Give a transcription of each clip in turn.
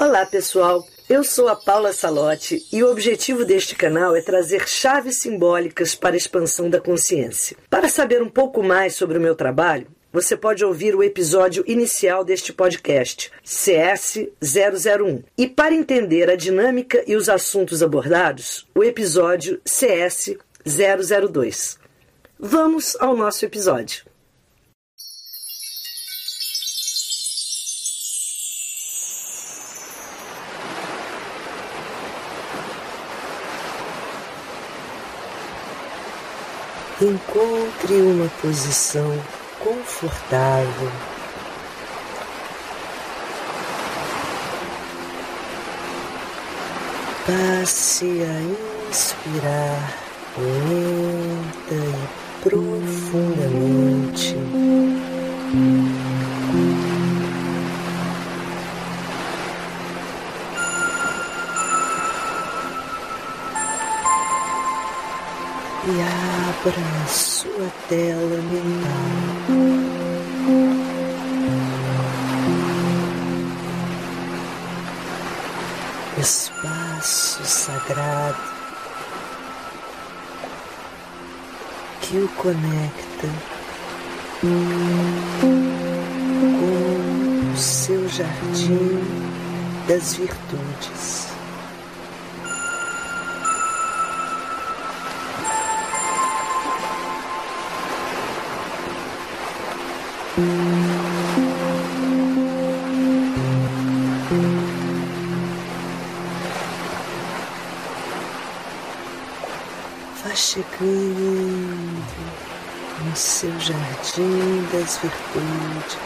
Olá, pessoal. Eu sou a Paula Salotti e o objetivo deste canal é trazer chaves simbólicas para a expansão da consciência. Para saber um pouco mais sobre o meu trabalho, você pode ouvir o episódio inicial deste podcast, CS001. E para entender a dinâmica e os assuntos abordados, o episódio CS002. Vamos ao nosso episódio. Encontre uma posição confortável. Passe a inspirar lenta e profundamente. E abra sua tela mental. Espaço sagrado que o conecta com o seu jardim das virtudes. Vá chegando no seu jardim das virtudes.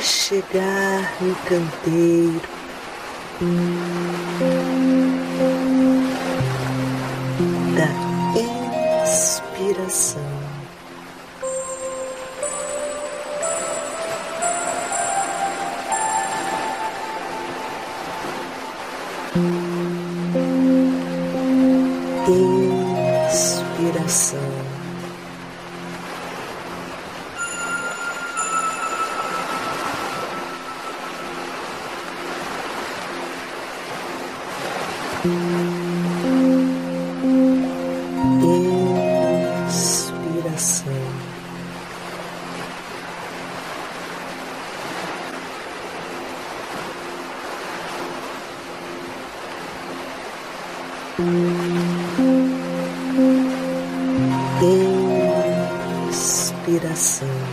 Chegar no canteiro. Da Inspiração. Expiração.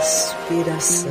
Inspiração.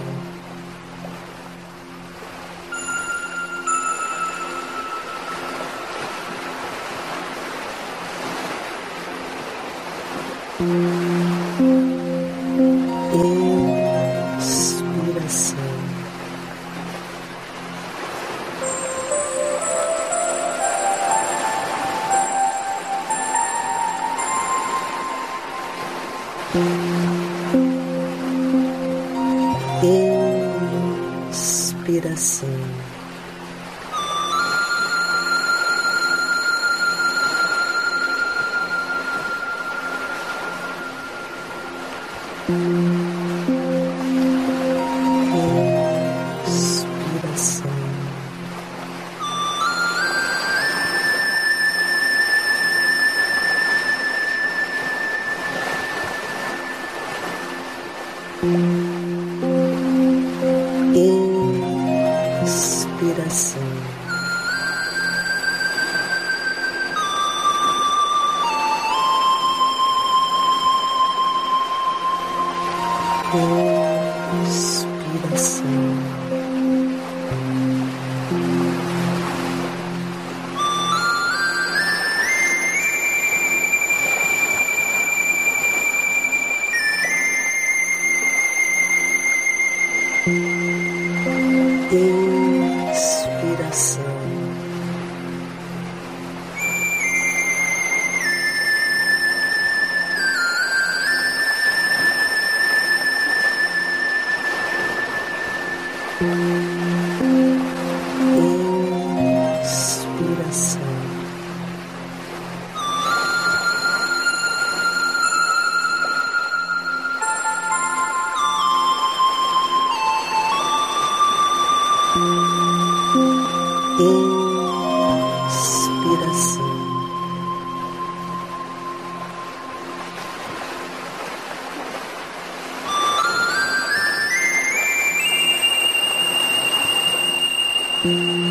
inspiração Hum. expiração. thank Mm-hmm.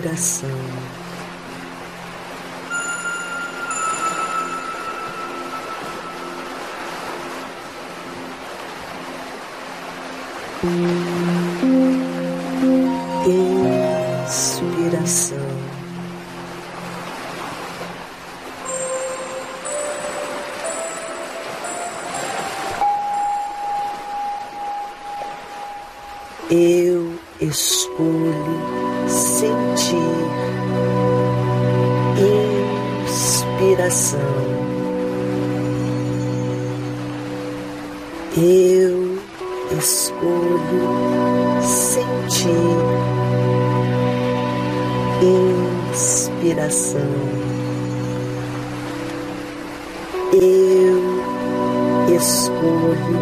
respiração. Inspiração. Eu escolho sentir inspiração. Eu escolho sentir inspiração. Eu escolho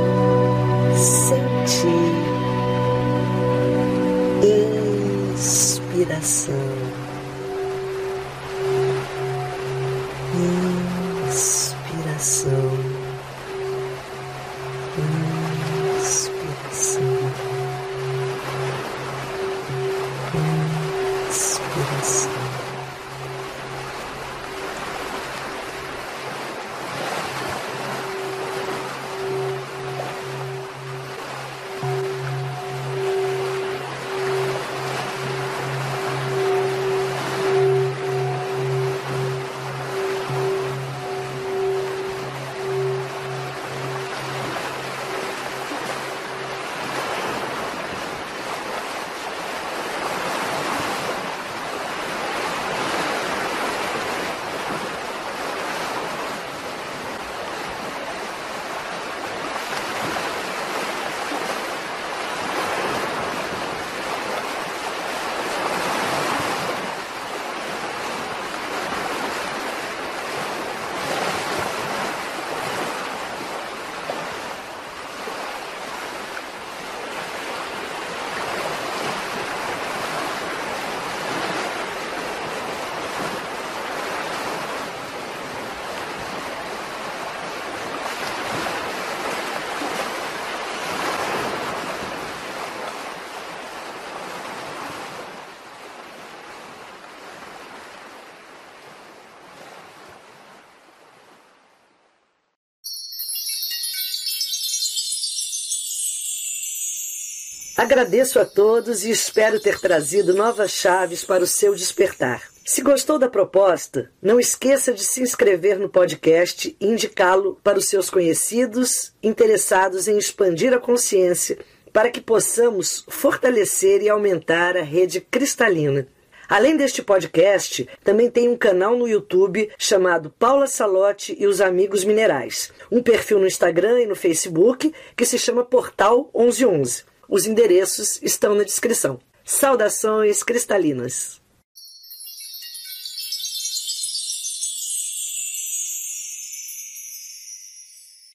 sentir respiração. Inspiração. Agradeço a todos e espero ter trazido novas chaves para o seu despertar. Se gostou da proposta, não esqueça de se inscrever no podcast e indicá-lo para os seus conhecidos interessados em expandir a consciência para que possamos fortalecer e aumentar a rede cristalina. Além deste podcast, também tem um canal no YouTube chamado Paula Salote e os Amigos Minerais, um perfil no Instagram e no Facebook que se chama Portal 1111. Os endereços estão na descrição. Saudações cristalinas!